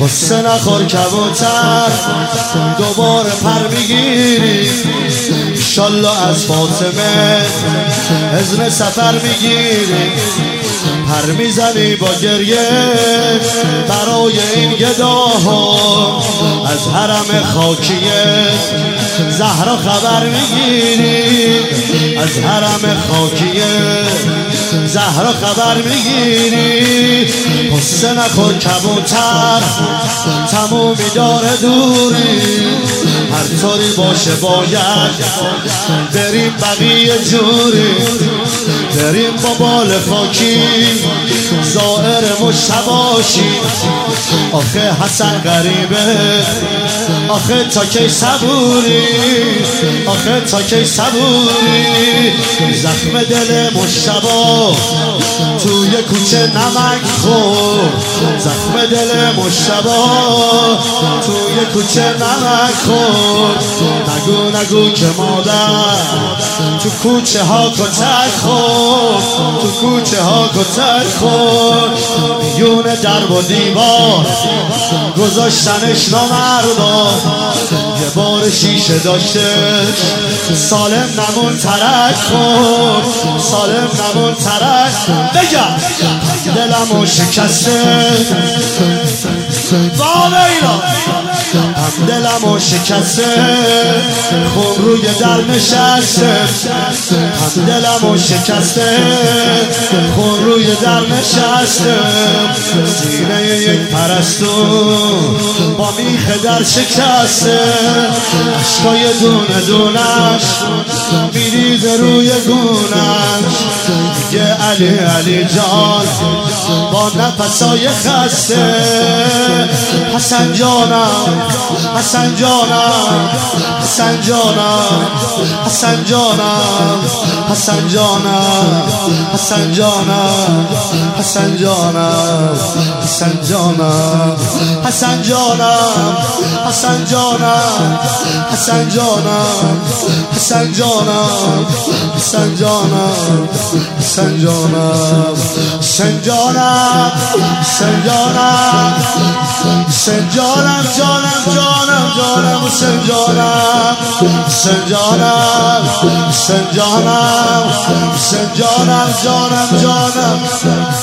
قصه نخور کبوتر. دوباره پر می‌گیری. انشالله از فاطمه ازن سفر می‌گیری. پر می‌زنی با گریه. برای این گداها از حرم خاکیه زهرا خبر می‌گیری. از حرم خاکیه زهرا خبر می‌گیری؟ قصه نخور کبوتر تمومی داره دوری. هر طوری باشه باید بریم بقیه جوری. بریم با بال خاکی. زائر مشتباشی. آخه حسن غریبه. آخه تا کی صبوری. آخه تا کی صبوری. زخم دل مشتبا. توی کوچه نمک خور. زخم دل مشتبا. توی کوچه نمک خور. نگو نگو که مادر. تو کوچه ها کتک خور. تو کوچه ها کتک خور. میون درب و دیوار. گذاشتنش نامردا یه بار شیشه داشته. سالم نمون ترک خور. سالم نمون ترک بگم. دلمو شکسته. اینا. هم دلمو شکسته. خون روی در نشسته. هم دلمو شکسته. خون روی در نشسته. سینه یک پرستو با میخ در شکسته. عشقای دونه دونش میریزه روی علی علی جان با نفسای خسته. حسن جانم حسن جانم حسن جانم حسن جانم حسن جانم حسن جانم حسن جانم حسن جانم حسن جانم. حسن جانم حسن جانم حسن جانم حسن جانم حسن جانم حسن جانم حسن جانم حسن جانم جانم جانم جانم حسن جانم حسن جانم حسن جانم حسن جانم جانم جانم